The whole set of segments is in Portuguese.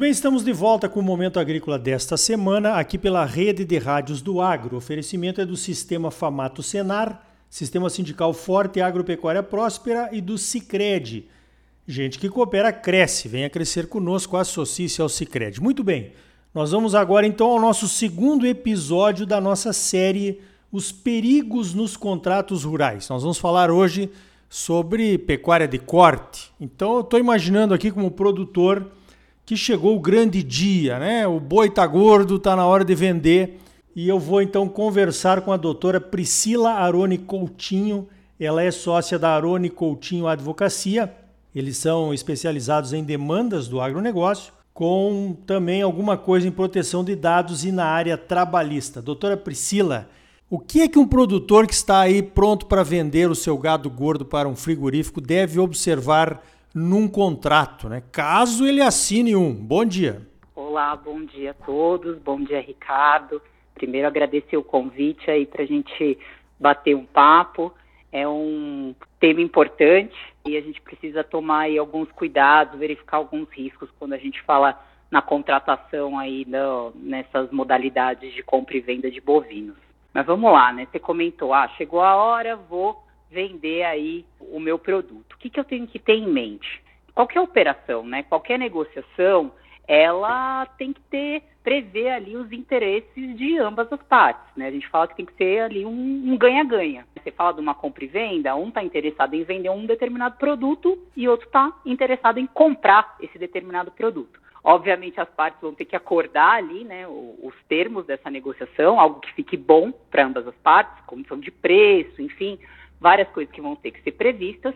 bem, estamos de volta com o Momento Agrícola desta semana, aqui pela Rede de Rádios do Agro. O oferecimento é do Sistema Famato Senar, Sistema Sindical Forte Agropecuária Próspera e do Cicred. Gente que coopera cresce, venha crescer conosco, associe-se ao Cicred. Muito bem, nós vamos agora então ao nosso segundo episódio da nossa série Os Perigos nos Contratos Rurais. Nós vamos falar hoje sobre pecuária de corte. Então eu estou imaginando aqui como produtor que chegou o grande dia, né? O boi tá gordo, tá na hora de vender. E eu vou então conversar com a doutora Priscila Arone Coutinho. Ela é sócia da Arone Coutinho Advocacia. Eles são especializados em demandas do agronegócio, com também alguma coisa em proteção de dados e na área trabalhista. Doutora Priscila, o que é que um produtor que está aí pronto para vender o seu gado gordo para um frigorífico deve observar num contrato, né? Caso ele assine um. Bom dia. Olá, bom dia a todos. Bom dia, Ricardo. Primeiro agradecer o convite aí para a gente bater um papo. É um tema importante e a gente precisa tomar aí alguns cuidados, verificar alguns riscos quando a gente fala na contratação aí no, nessas modalidades de compra e venda de bovinos. Mas vamos lá, né? Você comentou, ah, chegou a hora, vou vender aí o meu produto. O que, que eu tenho que ter em mente? Qualquer operação, né, qualquer negociação, ela tem que ter, prever ali os interesses de ambas as partes, né? A gente fala que tem que ser ali um ganha-ganha. Um Você fala de uma compra e venda, um está interessado em vender um determinado produto e outro está interessado em comprar esse determinado produto. Obviamente as partes vão ter que acordar ali, né, os termos dessa negociação, algo que fique bom para ambas as partes, comissão de preço, enfim, várias coisas que vão ter que ser previstas,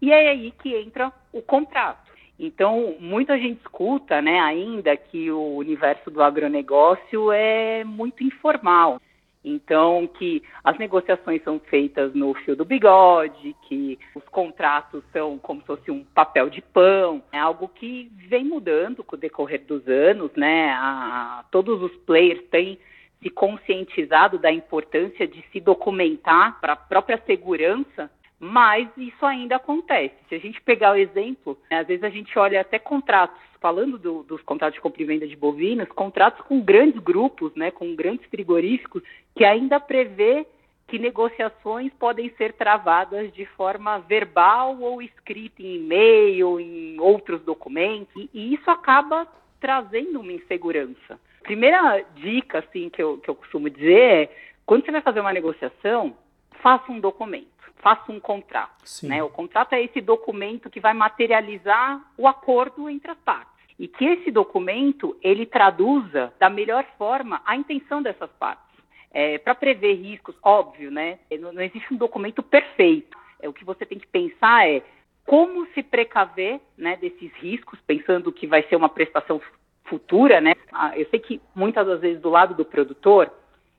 e é aí que entra o contrato. Então, muita gente escuta, né, ainda que o universo do agronegócio é muito informal. Então, que as negociações são feitas no fio do bigode, que os contratos são como se fosse um papel de pão, é algo que vem mudando com o decorrer dos anos, né? A, todos os players têm se conscientizado da importância de se documentar para a própria segurança, mas isso ainda acontece. Se a gente pegar o exemplo, né, às vezes a gente olha até contratos, falando do, dos contratos de compra e venda de bovinos, contratos com grandes grupos, né, com grandes frigoríficos, que ainda prevê que negociações podem ser travadas de forma verbal ou escrita em e-mail, em outros documentos, e, e isso acaba trazendo uma insegurança primeira dica, assim, que eu, que eu costumo dizer é, quando você vai fazer uma negociação, faça um documento, faça um contrato. Né? O contrato é esse documento que vai materializar o acordo entre as partes. E que esse documento, ele traduza da melhor forma a intenção dessas partes. É, Para prever riscos, óbvio, né? Não, não existe um documento perfeito. É, o que você tem que pensar é como se precaver né, desses riscos, pensando que vai ser uma prestação futura, né? Ah, eu sei que muitas das vezes do lado do produtor,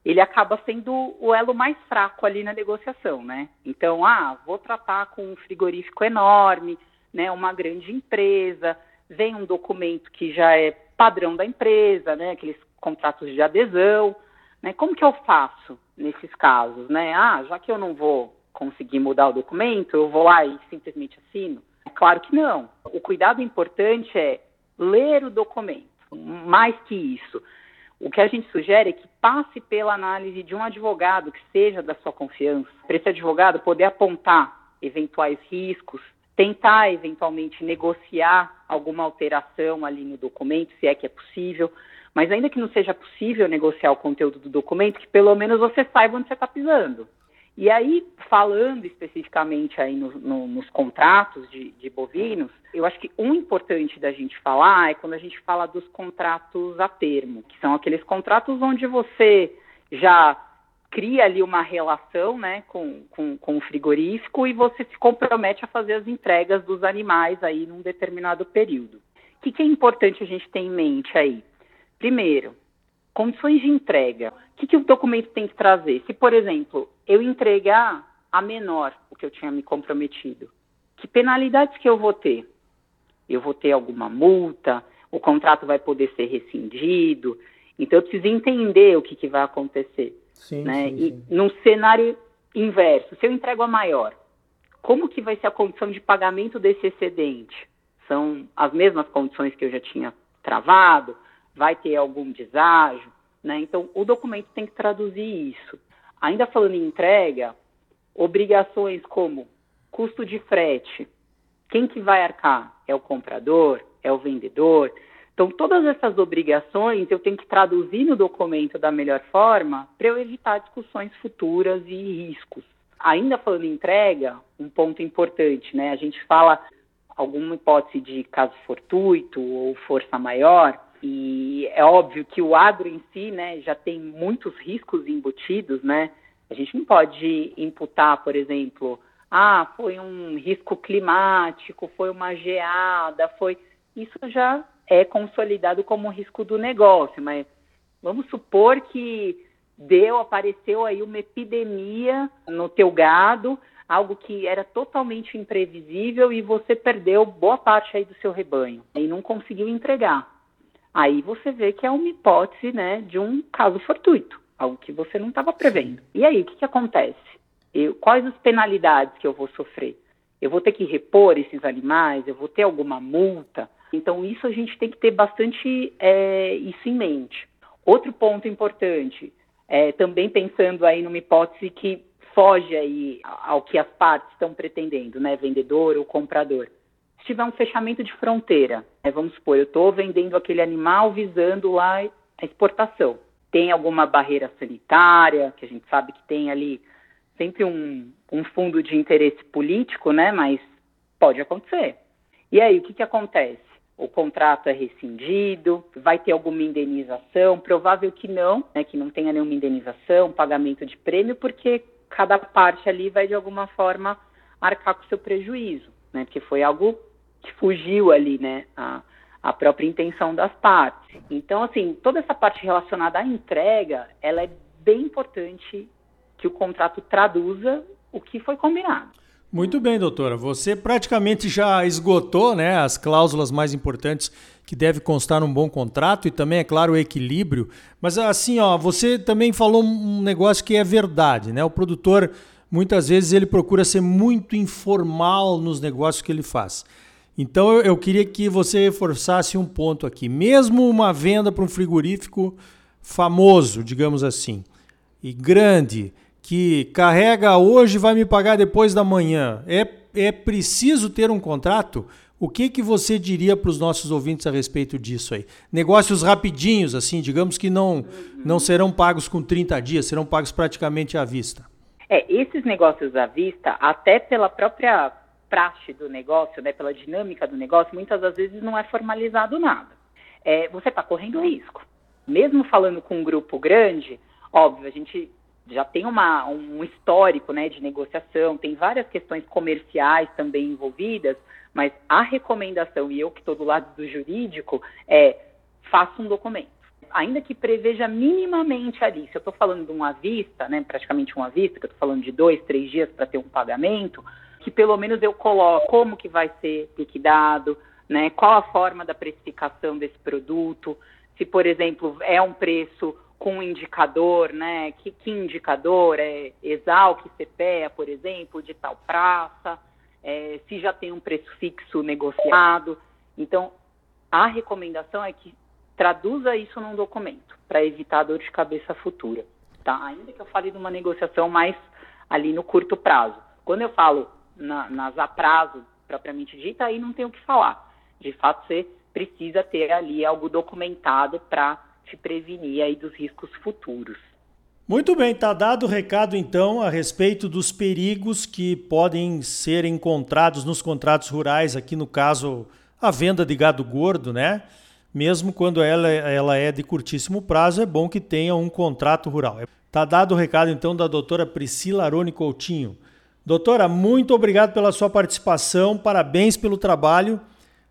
ele acaba sendo o elo mais fraco ali na negociação, né? Então, ah, vou tratar com um frigorífico enorme, né? Uma grande empresa, vem um documento que já é padrão da empresa, né? Aqueles contratos de adesão, né? Como que eu faço nesses casos, né? Ah, já que eu não vou conseguir mudar o documento, eu vou lá e simplesmente assino? É claro que não. O cuidado importante é ler o documento mais que isso. O que a gente sugere é que passe pela análise de um advogado que seja da sua confiança, para esse advogado poder apontar eventuais riscos, tentar eventualmente negociar alguma alteração ali no documento, se é que é possível, mas ainda que não seja possível negociar o conteúdo do documento, que pelo menos você saiba onde você está pisando. E aí, falando especificamente aí no, no, nos contratos de, de, bovinos, eu acho que um importante da gente falar é quando a gente fala dos contratos a termo, que são aqueles contratos onde você já cria ali uma relação né, com, com, com o frigorífico e você se compromete a fazer as entregas dos animais aí num determinado período. O que, que é importante a gente ter em mente aí? Primeiro, condições de entrega. O que, que o documento tem que trazer? Se, por exemplo, eu entregar a menor o que eu tinha me comprometido, que penalidades que eu vou ter? Eu vou ter alguma multa? O contrato vai poder ser rescindido? Então, eu preciso entender o que, que vai acontecer. Sim, né? sim, sim. E num cenário inverso, se eu entrego a maior, como que vai ser a condição de pagamento desse excedente? São as mesmas condições que eu já tinha travado, vai ter algum deságio, né? Então, o documento tem que traduzir isso. Ainda falando em entrega, obrigações como custo de frete, quem que vai arcar? É o comprador? É o vendedor? Então, todas essas obrigações eu tenho que traduzir no documento da melhor forma para eu evitar discussões futuras e riscos. Ainda falando em entrega, um ponto importante, né? A gente fala alguma hipótese de caso fortuito ou força maior, e é óbvio que o agro em si, né, já tem muitos riscos embutidos, né? A gente não pode imputar, por exemplo, ah, foi um risco climático, foi uma geada, foi isso já é consolidado como risco do negócio, mas vamos supor que deu, apareceu aí uma epidemia no teu gado, algo que era totalmente imprevisível e você perdeu boa parte aí do seu rebanho e não conseguiu entregar. Aí você vê que é uma hipótese, né, de um caso fortuito, algo que você não estava prevendo. E aí, o que, que acontece? Eu, quais as penalidades que eu vou sofrer? Eu vou ter que repor esses animais? Eu vou ter alguma multa? Então, isso a gente tem que ter bastante é, isso em mente. Outro ponto importante, é, também pensando aí numa hipótese que foge aí ao que as partes estão pretendendo, né, vendedor ou comprador. Se tiver um fechamento de fronteira, né, vamos supor, eu estou vendendo aquele animal visando lá a exportação. Tem alguma barreira sanitária, que a gente sabe que tem ali sempre um, um fundo de interesse político, né, mas pode acontecer. E aí, o que, que acontece? o contrato é rescindido, vai ter alguma indenização, provável que não, né, que não tenha nenhuma indenização, pagamento de prêmio, porque cada parte ali vai de alguma forma arcar com o seu prejuízo, né, porque foi algo que fugiu ali, né, a, a própria intenção das partes. Então, assim, toda essa parte relacionada à entrega, ela é bem importante que o contrato traduza o que foi combinado. Muito bem, doutora. Você praticamente já esgotou né, as cláusulas mais importantes que deve constar num bom contrato e também, é claro, o equilíbrio. Mas assim, ó, você também falou um negócio que é verdade, né? O produtor muitas vezes ele procura ser muito informal nos negócios que ele faz. Então eu, queria que você reforçasse um ponto aqui. Mesmo uma venda para um frigorífico famoso, digamos assim, e grande, que carrega hoje vai me pagar depois da manhã. É, é preciso ter um contrato? O que, que você diria para os nossos ouvintes a respeito disso aí? Negócios rapidinhos, assim, digamos que não, não serão pagos com 30 dias, serão pagos praticamente à vista. É, esses negócios à vista, até pela própria praxe do negócio, né, pela dinâmica do negócio, muitas das vezes não é formalizado nada. É, você está correndo risco. Mesmo falando com um grupo grande, óbvio, a gente já tem uma, um histórico né, de negociação, tem várias questões comerciais também envolvidas, mas a recomendação, e eu que estou do lado do jurídico, é faça um documento. Ainda que preveja minimamente ali, se eu estou falando de uma vista, né, praticamente uma vista, que eu estou falando de dois, três dias para ter um pagamento, que pelo menos eu coloco como que vai ser liquidado, né, qual a forma da precificação desse produto, se, por exemplo, é um preço com um indicador, né? Que, que indicador é Exalc, CPEA, por exemplo, de tal praça, é, se já tem um preço fixo negociado. Então, a recomendação é que traduza isso num documento para evitar dor de cabeça futura, tá? Ainda que eu fale de uma negociação mais ali no curto prazo. Quando eu falo na, nas a prazo propriamente dita, aí não tem o que falar. De fato, você precisa ter ali algo documentado para te prevenir aí dos riscos futuros. Muito bem, está dado o recado então a respeito dos perigos que podem ser encontrados nos contratos rurais, aqui no caso a venda de gado gordo, né? Mesmo quando ela, ela é de curtíssimo prazo, é bom que tenha um contrato rural. Está dado o recado então da doutora Priscila Arone Coutinho. Doutora, muito obrigado pela sua participação, parabéns pelo trabalho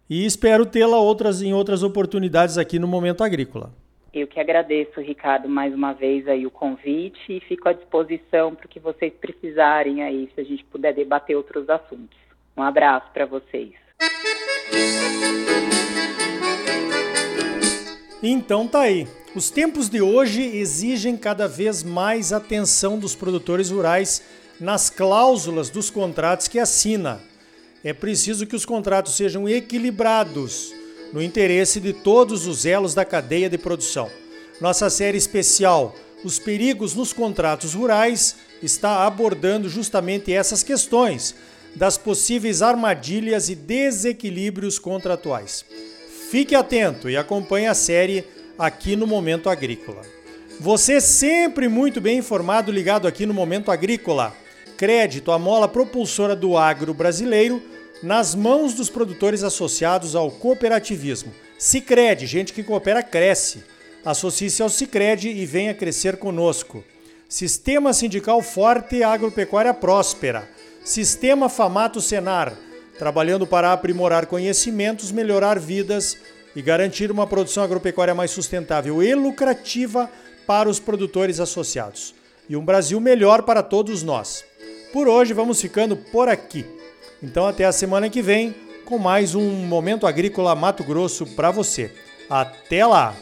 e espero tê-la outras em outras oportunidades aqui no Momento Agrícola. Eu que agradeço, Ricardo, mais uma vez aí o convite e fico à disposição para o que vocês precisarem aí, se a gente puder debater outros assuntos. Um abraço para vocês. Então tá aí. Os tempos de hoje exigem cada vez mais atenção dos produtores rurais nas cláusulas dos contratos que assina. É preciso que os contratos sejam equilibrados no interesse de todos os elos da cadeia de produção. Nossa série especial Os Perigos nos Contratos Rurais está abordando justamente essas questões das possíveis armadilhas e desequilíbrios contratuais. Fique atento e acompanhe a série aqui no Momento Agrícola. Você sempre muito bem informado, ligado aqui no Momento Agrícola. Crédito, a mola propulsora do agro brasileiro, nas mãos dos produtores associados ao cooperativismo. Sicredi, gente que coopera cresce. Associe-se ao Sicredi e venha crescer conosco. Sistema sindical forte e agropecuária próspera. Sistema Famato Senar, trabalhando para aprimorar conhecimentos, melhorar vidas e garantir uma produção agropecuária mais sustentável e lucrativa para os produtores associados. E um Brasil melhor para todos nós. Por hoje vamos ficando por aqui. Então até a semana que vem com mais um Momento Agrícola Mato Grosso para você. Até lá!